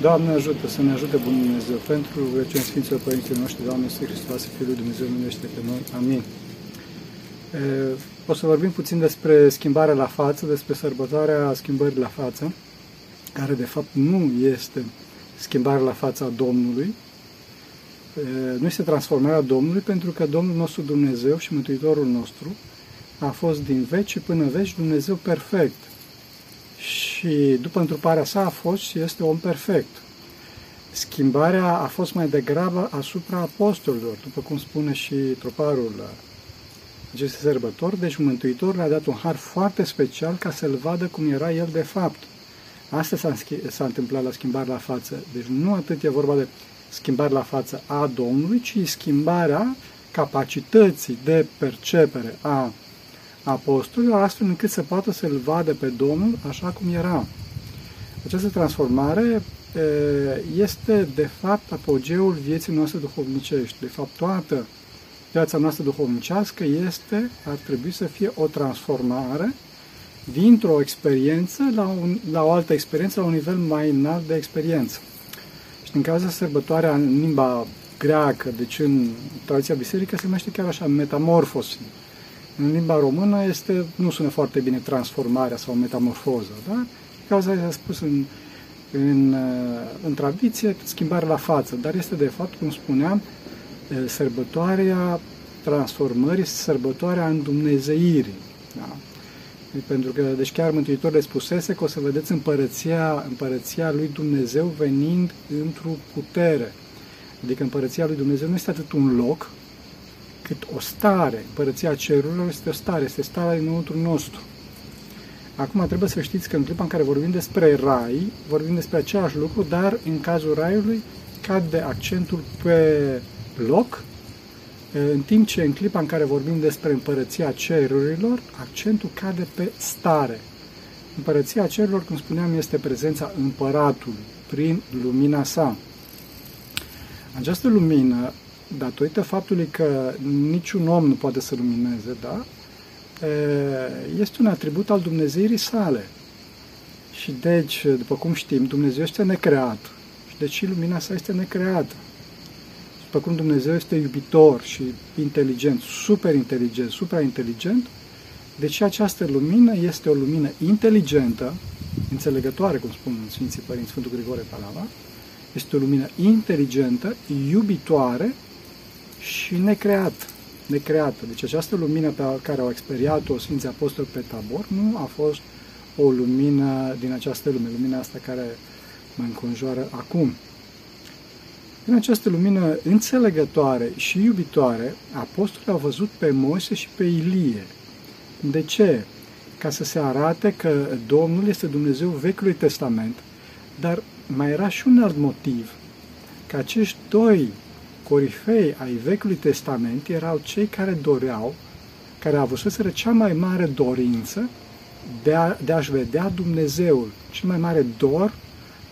Doamne ajută să ne ajute Bunul Dumnezeu pentru rugăciuni Sfinților Părinților noștri, Doamne Iisus Hristos, Fiul lui Dumnezeu, numește pe noi. Amin. O să vorbim puțin despre schimbarea la față, despre sărbătoarea schimbării la față, care de fapt nu este schimbarea la fața Domnului, nu este transformarea Domnului, pentru că Domnul nostru Dumnezeu și Mântuitorul nostru a fost din veci până veci Dumnezeu perfect și după întruparea sa a fost și este om perfect. Schimbarea a fost mai degrabă asupra apostolilor, după cum spune și troparul aceste sărbători, deci Mântuitorul a dat un har foarte special ca să-l vadă cum era el de fapt. Asta s-a, s-a întâmplat la schimbarea la față. Deci nu atât e vorba de schimbare la față a Domnului, ci schimbarea capacității de percepere a apostolilor, astfel încât să poată să-L vadă pe Domnul așa cum era. Această transformare este, de fapt, apogeul vieții noastre duhovnicești. De fapt, toată viața noastră duhovnicească este, ar trebui să fie o transformare dintr-o experiență la, un, la o altă experiență, la un nivel mai înalt de experiență. Și din cauza sărbătoarea în limba greacă, deci în tradiția biserică, se numește chiar așa, metamorfosi. În limba română este, nu sună foarte bine transformarea sau metamorfoză, da? Cauza s-a spus în, în, în tradiție schimbarea la față, dar este de fapt, cum spuneam, sărbătoarea transformării, sărbătoarea îndumnezeirii. Da? Pentru că, deci chiar Mântuitorul le spusese că o să vedeți împărăția, împărăția lui Dumnezeu venind într-o putere. Adică împărăția lui Dumnezeu nu este atât un loc, cât o stare. Împărăția cerurilor este o stare, este starea dinăuntru nostru. Acum trebuie să știți că în clipa în care vorbim despre rai, vorbim despre același lucru, dar în cazul raiului cade accentul pe loc, în timp ce în clipa în care vorbim despre împărăția cerurilor, accentul cade pe stare. Împărăția cerurilor, cum spuneam, este prezența împăratului prin lumina sa. Această lumină datorită faptului că niciun om nu poate să lumineze, da? este un atribut al Dumnezeirii sale. Și deci, după cum știm, Dumnezeu este necreat. Și deci și lumina sa este necreată. După cum Dumnezeu este iubitor și inteligent, super inteligent, supra-inteligent, deci această lumină este o lumină inteligentă, înțelegătoare, cum spun Sfinții Părinți Sfântul Grigore Palava, este o lumină inteligentă, iubitoare și necreat, necreată. Deci această lumină pe care au experiat-o Sfinții Apostoli pe tabor nu a fost o lumină din această lume, lumina asta care mă înconjoară acum. În această lumină înțelegătoare și iubitoare, apostolii au văzut pe Moise și pe Ilie. De ce? Ca să se arate că Domnul este Dumnezeu Vechiului Testament, dar mai era și un alt motiv, că acești doi corifei ai Vechiului Testament erau cei care doreau, care avuseseră cea mai mare dorință de, a, de a-și vedea Dumnezeul, cel mai mare dor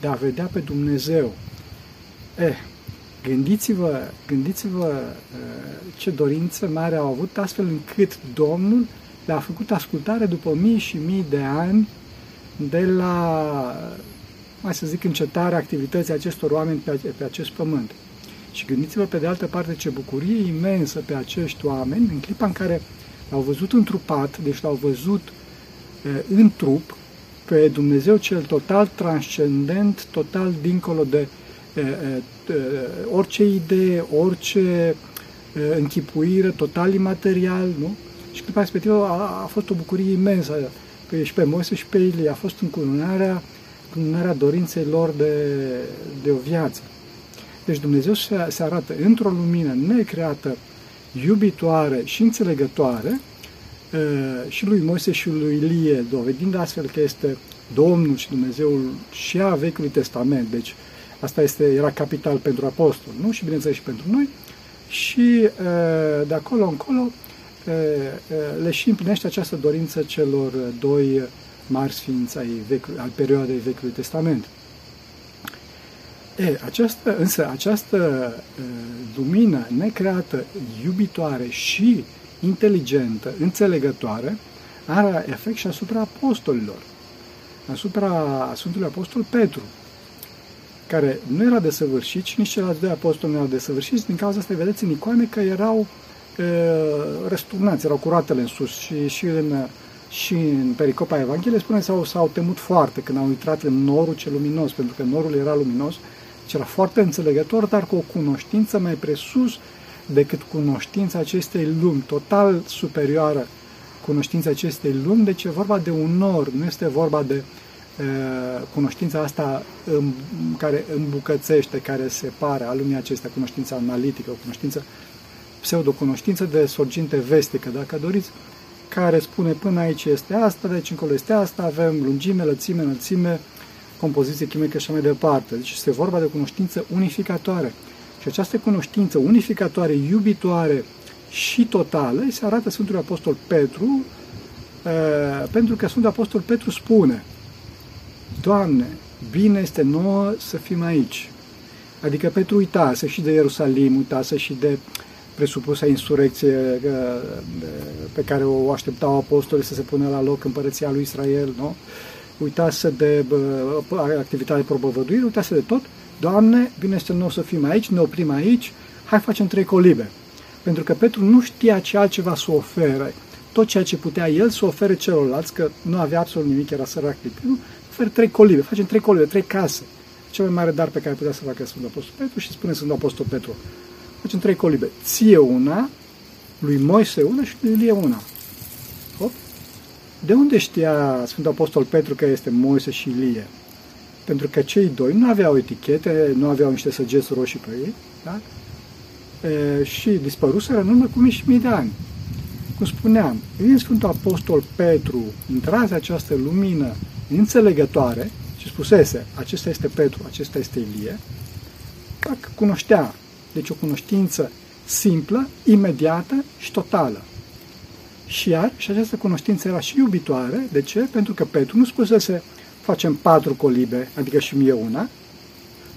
de a vedea pe Dumnezeu. Eh, gândiți-vă, gândiți-vă uh, ce dorință mare au avut, astfel încât Domnul le-a făcut ascultare după mii și mii de ani de la, mai să zic, încetarea activității acestor oameni pe, pe acest pământ. Și gândiți-vă pe de altă parte ce bucurie imensă pe acești oameni în clipa în care l-au văzut întrupat, deci l-au văzut în trup, pe Dumnezeu cel total transcendent, total dincolo de orice idee, orice închipuire, total imaterial, nu? Și clipa respectivă a, a fost o bucurie imensă pe, și pe Moise și pe Ilie. A fost încununarea, încununarea dorinței lor de, de o viață. Deci Dumnezeu se, se arată într-o lumină necreată, iubitoare și înțelegătoare și lui Moise și lui Ilie, dovedind astfel că este Domnul și Dumnezeul și a Vechiului Testament. Deci asta este, era capital pentru apostol, nu? Și bineînțeles și pentru noi. Și de acolo încolo le și împlinește această dorință celor doi marți sfinți ai vechi, al perioadei Vechiului Testament. E, această, însă această e, lumină necreată, iubitoare și inteligentă, înțelegătoare, are efect și asupra apostolilor, asupra Sfântului Apostol Petru, care nu era desăvârșit și nici ceilalți doi apostoli nu erau desăvârșiți. Din cauza asta vedeți în icoane că erau e, răsturnați, erau curatele în sus și, și în și în pericopa Evangheliei spune s-au, s-au temut foarte când au intrat în norul cel luminos, pentru că norul era luminos, și era foarte înțelegător, dar cu o cunoștință mai presus decât cunoștința acestei lumi, total superioară cunoștința acestei lumi, deci e vorba de un nor, nu este vorba de e, cunoștința asta în, care îmbucățește, care separă a lumii acestea, cunoștința analitică, o cunoștință pseudocunoștință de sorginte vestică, dacă doriți, care spune până aici este asta, de aici încolo este asta, avem lungime, lățime, înălțime, compoziție chimică și așa mai departe. Deci este vorba de cunoștință unificatoare. Și această cunoștință unificatoare, iubitoare și totală, se arată Sfântul Apostol Petru, pentru că Sfântul Apostol Petru spune, Doamne, bine este nouă să fim aici. Adică Petru uitase și de Ierusalim, uitase și de presupusă insurecție pe care o așteptau apostolii să se pună la loc împărăția lui Israel, nu? Uitase de activitatea probăvăduire, uitase de tot. Doamne, bine este nou să fim aici, ne oprim aici, hai facem trei colibe. Pentru că Petru nu știa ce altceva să ofere. Tot ceea ce putea el să ofere celorlalți, că nu avea absolut nimic, era sărac nu oferă trei colibe, facem trei colibe, trei case. Cel mai mare dar pe care putea să facă Sfântul Apostol Petru și spune Sfântul Apostol Petru, facem trei colibe. Ție una, lui Moise una și lui Ilie una. Hop. De unde știa Sfântul Apostol Petru că este Moise și Ilie? Pentru că cei doi nu aveau etichete, nu aveau niște săgeți roșii pe ei, da? E, și dispăruseră în urmă cu mii și mii de ani. Cum spuneam, în Sfântul Apostol Petru intrați această lumină înțelegătoare și spusese, acesta este Petru, acesta este Ilie, dacă cunoștea deci o cunoștință simplă, imediată și totală. Și iar, și această cunoștință era și iubitoare. De ce? Pentru că Petru nu spusese facem patru colibe, adică și mie una.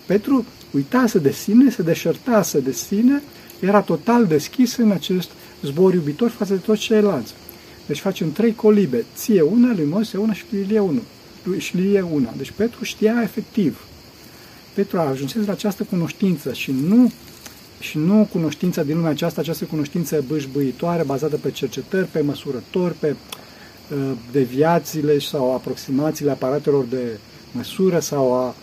Petru uitase de sine, se deșertase de sine, era total deschis în acest zbor iubitor față de toți ceilalți. Deci facem trei colibe, ție una, lui Moise una și lui Ilie una. Lui și Ilie una. Deci Petru știa efectiv. Petru a ajuns la această cunoștință și nu și nu cunoștința din lumea aceasta, această cunoștință bâșbâitoare, bazată pe cercetări, pe măsurători, pe uh, deviațiile sau aproximațiile aparatelor de măsură sau a,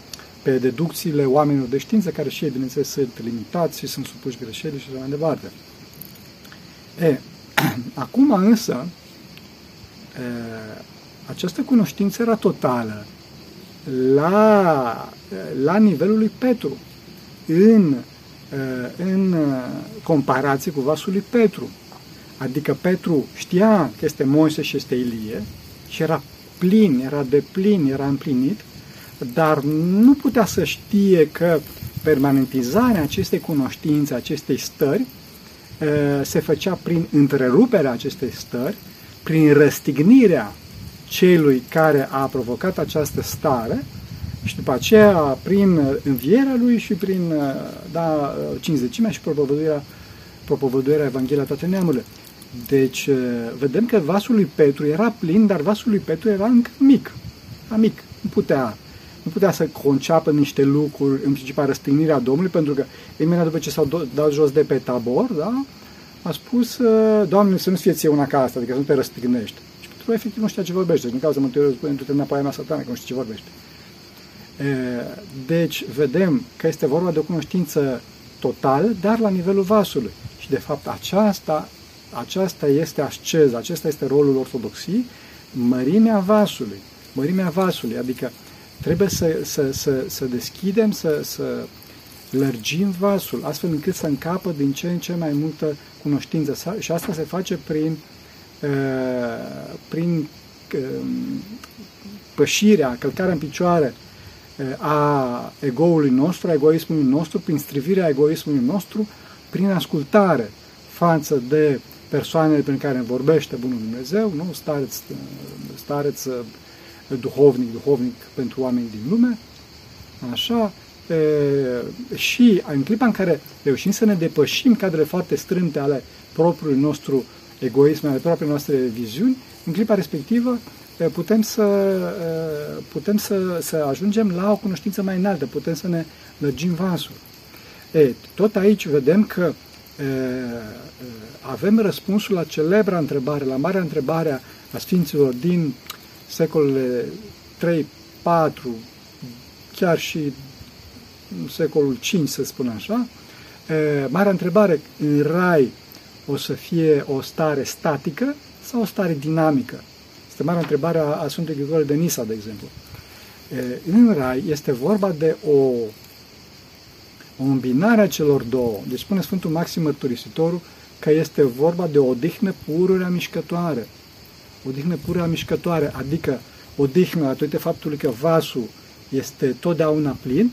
pe deducțiile oamenilor de știință, care și ei, bineînțeles, sunt limitați și sunt supuși greșelii și așa mai departe. E, acum însă, e, această cunoștință era totală la, la nivelul lui Petru. În Uh, în uh, comparație cu vasul lui Petru. Adică Petru știa că este Moise și este Ilie și era plin, era de plin, era împlinit, dar nu putea să știe că permanentizarea acestei cunoștințe, acestei stări, uh, se făcea prin întreruperea acestei stări, prin răstignirea celui care a provocat această stare și după aceea, prin învierea lui și prin da, cinzecimea și propovăduirea, propovăduirea Evanghelia toate neamurile. Deci, vedem că vasul lui Petru era plin, dar vasul lui Petru era încă mic. Era mic. Nu putea, nu putea să conceapă niște lucruri, în principal răstignirea Domnului, pentru că imediat după ce s-au dat jos de pe tabor, da, a spus, Doamne, să nu fie ție una ca asta, adică să nu te răstignești. Și Petru efectiv nu știa ce vorbește. Din cauza Mântuitorului spune, tu te înapoi mea satana, că nu știu ce vorbește. Deci, vedem că este vorba de o cunoștință totală, dar la nivelul vasului. Și, de fapt, aceasta, aceasta este asceza, acesta este rolul ortodoxiei, mărimea vasului. Mărimea vasului, adică trebuie să, să, să, să deschidem, să, să lărgim vasul, astfel încât să încapă din ce în ce mai multă cunoștință. Și asta se face prin, prin pășirea, călcarea în picioare a egoului nostru, a egoismului nostru, prin strivirea egoismului nostru, prin ascultare față de persoanele prin care vorbește Bunul Dumnezeu, nu? Stareț, stareț duhovnic, duhovnic pentru oameni din lume, așa, e, și în clipa în care reușim să ne depășim cadrele foarte strânte ale propriului nostru egoism, ale propriei noastre viziuni, în clipa respectivă putem să, putem să, să ajungem la o cunoștință mai înaltă, putem să ne lărgim vasul. E, tot aici vedem că e, avem răspunsul la celebra întrebare, la marea întrebare a Sfinților din secolele 3, 4, chiar și în secolul 5, să spun așa, e, marea întrebare, în rai o să fie o stare statică sau o stare dinamică? Este marea întrebare a, a Sfântului Grigore de Nisa, de exemplu. E, în rai este vorba de o, o îmbinare a celor două. Deci spune Sfântul Maxim Mărturisitorul că este vorba de o odihnă pururea mișcătoare. O odihnă pururea mișcătoare, adică odihnă datorită faptului că vasul este totdeauna plin,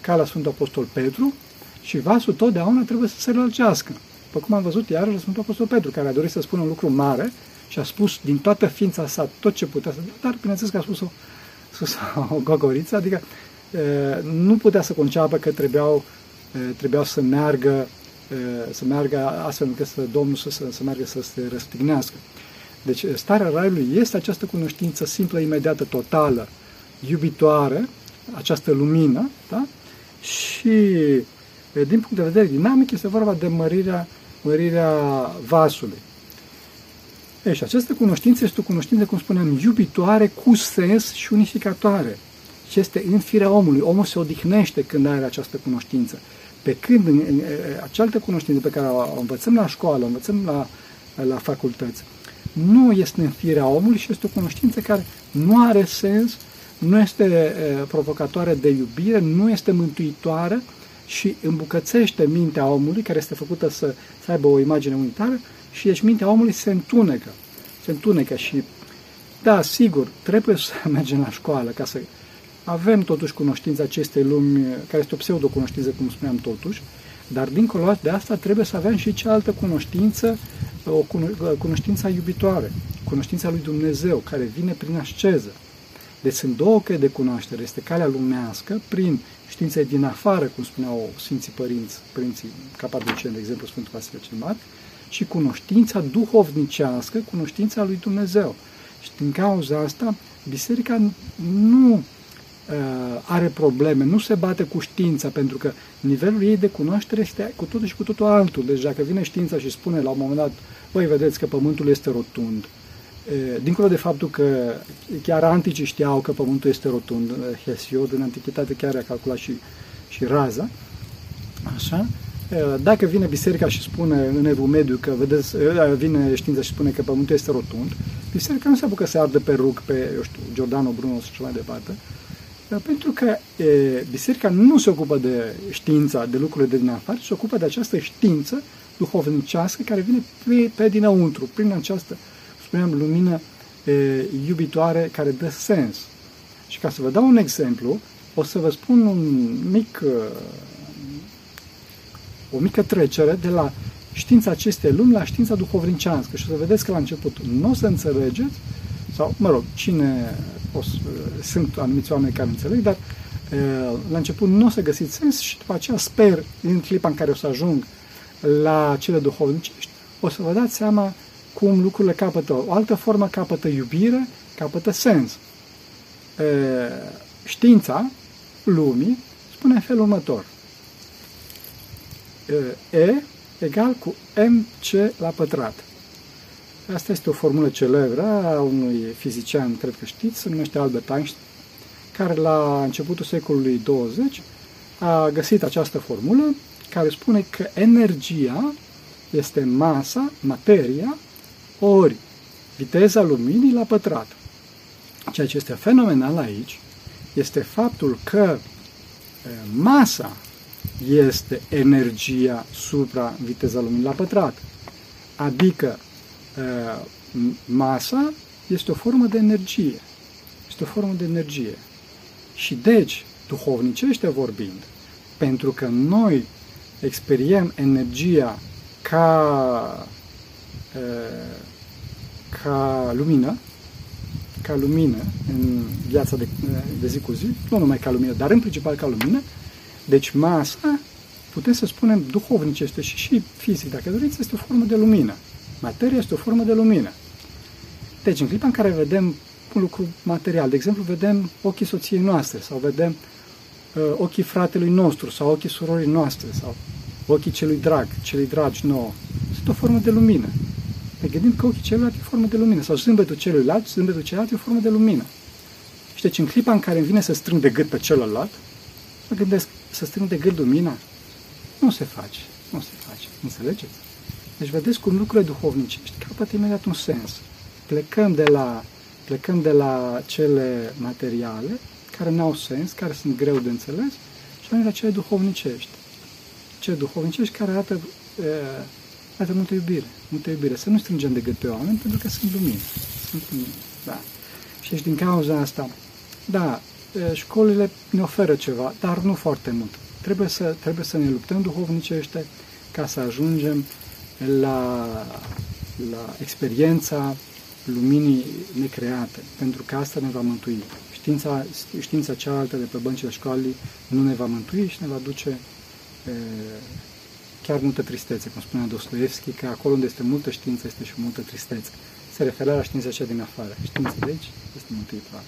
ca la Sfântul Apostol Petru, și vasul totdeauna trebuie să se lărgească. După cum am văzut iarăși la Sfântul Apostol Petru, care a dorit să spună un lucru mare și a spus din toată ființa sa tot ce putea să dar bineînțeles că a spus o, spus o gogoriță, adică e, nu putea să conceapă că trebuiau, e, trebuiau să meargă e, să meargă astfel încât să Domnul să, să, să meargă să se răstignească. Deci starea Raiului este această cunoștință simplă, imediată, totală, iubitoare, această lumină, da? și din punct de vedere dinamic este vorba de mărirea, mărirea vasului. E, și această cunoștință este o cunoștință, cum spuneam, iubitoare, cu sens și unificatoare. Și este în firea omului. Omul se odihnește când are această cunoștință. Pe când în, în, în această cunoștință pe care o învățăm la școală, o învățăm la, la facultăți, nu este în firea omului și este o cunoștință care nu are sens, nu este e, provocatoare de iubire, nu este mântuitoare și îmbucățește mintea omului, care este făcută să, să aibă o imagine unitară, și deci mintea omului se întunecă. Se întunecă și, da, sigur, trebuie să mergem la școală ca să avem totuși cunoștința acestei lumi, care este o pseudo-cunoștință, cum spuneam totuși, dar dincolo de asta trebuie să avem și cealaltă cunoștință, o cunoștință iubitoare, cunoștința lui Dumnezeu, care vine prin asceză. Deci sunt două căi de cunoaștere. Este calea lumească, prin științe din afară, cum spuneau Sfinții Părinți, Părinții Capadoceni, de exemplu Sfântul Vasile cel Mare, și cunoștința duhovnicească, cunoștința lui Dumnezeu. Și din cauza asta, biserica nu uh, are probleme, nu se bate cu știința, pentru că nivelul ei de cunoaștere este cu totul și cu totul altul. Deci dacă vine știința și spune la un moment dat, băi, vedeți că Pământul este rotund, dincolo de faptul că chiar anticii știau că Pământul este rotund, Hesiod în antichitate chiar a calculat și, și raza, așa, dacă vine biserica și spune în Evul Mediu că, vedeți, vine știința și spune că Pământul este rotund, biserica nu se apucă să ardă pe rug pe, eu știu, Giordano Bruno și ceva de departe, pentru că e, biserica nu se ocupă de știința, de lucrurile de din afară, se ocupă de această știință duhovnicească care vine pe, pe dinăuntru, prin această spuneam, lumină e, iubitoare care dă sens. Și ca să vă dau un exemplu, o să vă spun un mic, o mică trecere de la știința acestei lumi la știința duhovnicească. Și o să vedeți că la început nu o să înțelegeți, sau, mă rog, cine o să, sunt anumiți oameni care înțeleg, dar e, la început nu o să găsiți sens și după aceea sper, în clipa în care o să ajung la cele duhovnicești, o să vă dați seama cum lucrurile capătă o altă formă, capătă iubire, capătă sens. E, știința lumii spune în felul următor. E egal cu mc la pătrat. Asta este o formulă celebră a unui fizician, cred că știți, se numește Albert Einstein, care la începutul secolului 20 a găsit această formulă care spune că energia este masa, materia, ori viteza luminii la pătrat. Ceea ce este fenomenal aici este faptul că masa este energia supra viteza luminii la pătrat. Adică masa este o formă de energie. Este o formă de energie. Și deci, duhovnicește vorbind, pentru că noi experiem energia ca ca lumină, ca lumină în viața de, de zi cu zi, nu numai ca lumină, dar în principal ca lumină. Deci masa, putem să spunem, duhovnic este și, și fizic, dacă doriți, este o formă de lumină. Materia este o formă de lumină. Deci, în clipa în care vedem un lucru material. De exemplu, vedem ochii soției noastre sau vedem uh, ochii fratelui nostru sau ochii surorii noastre sau ochii celui drag, celui dragi nouă. Sunt o formă de lumină. Ne gândim că ochii celuilalt e o formă de lumină sau zâmbetul celuilalt, zâmbetul celuilalt e o formă de lumină. Și deci în clipa în care îmi vine să strâng de gât pe celălalt, mă gândesc să strâng de gât lumina? Nu se face. Nu se face. Înțelegeți? Deci vedeți cum lucrurile duhovnicești capătă imediat un sens. Plecăm de la, plecăm de la cele materiale care nu au sens, care sunt greu de înțeles și ajungem la cele duhovnicești. Cele duhovnicești care arată, e, arată multă iubire, multă iubire. Să nu strângem de gât pe oameni pentru că sunt lumină. Sunt lumină. Da. Și deci din cauza asta, da, școlile ne oferă ceva, dar nu foarte mult. Trebuie să, trebuie să ne luptăm duhovnicește ca să ajungem la, la experiența luminii necreate, pentru că asta ne va mântui. Știința, știința cealaltă de pe băncile școlii nu ne va mântui și ne va duce e, chiar multă tristețe, cum spunea Dostoevski, că acolo unde este multă știință este și multă tristețe. Se referea la știința cea din afară. Știința de aici este mântuitoare.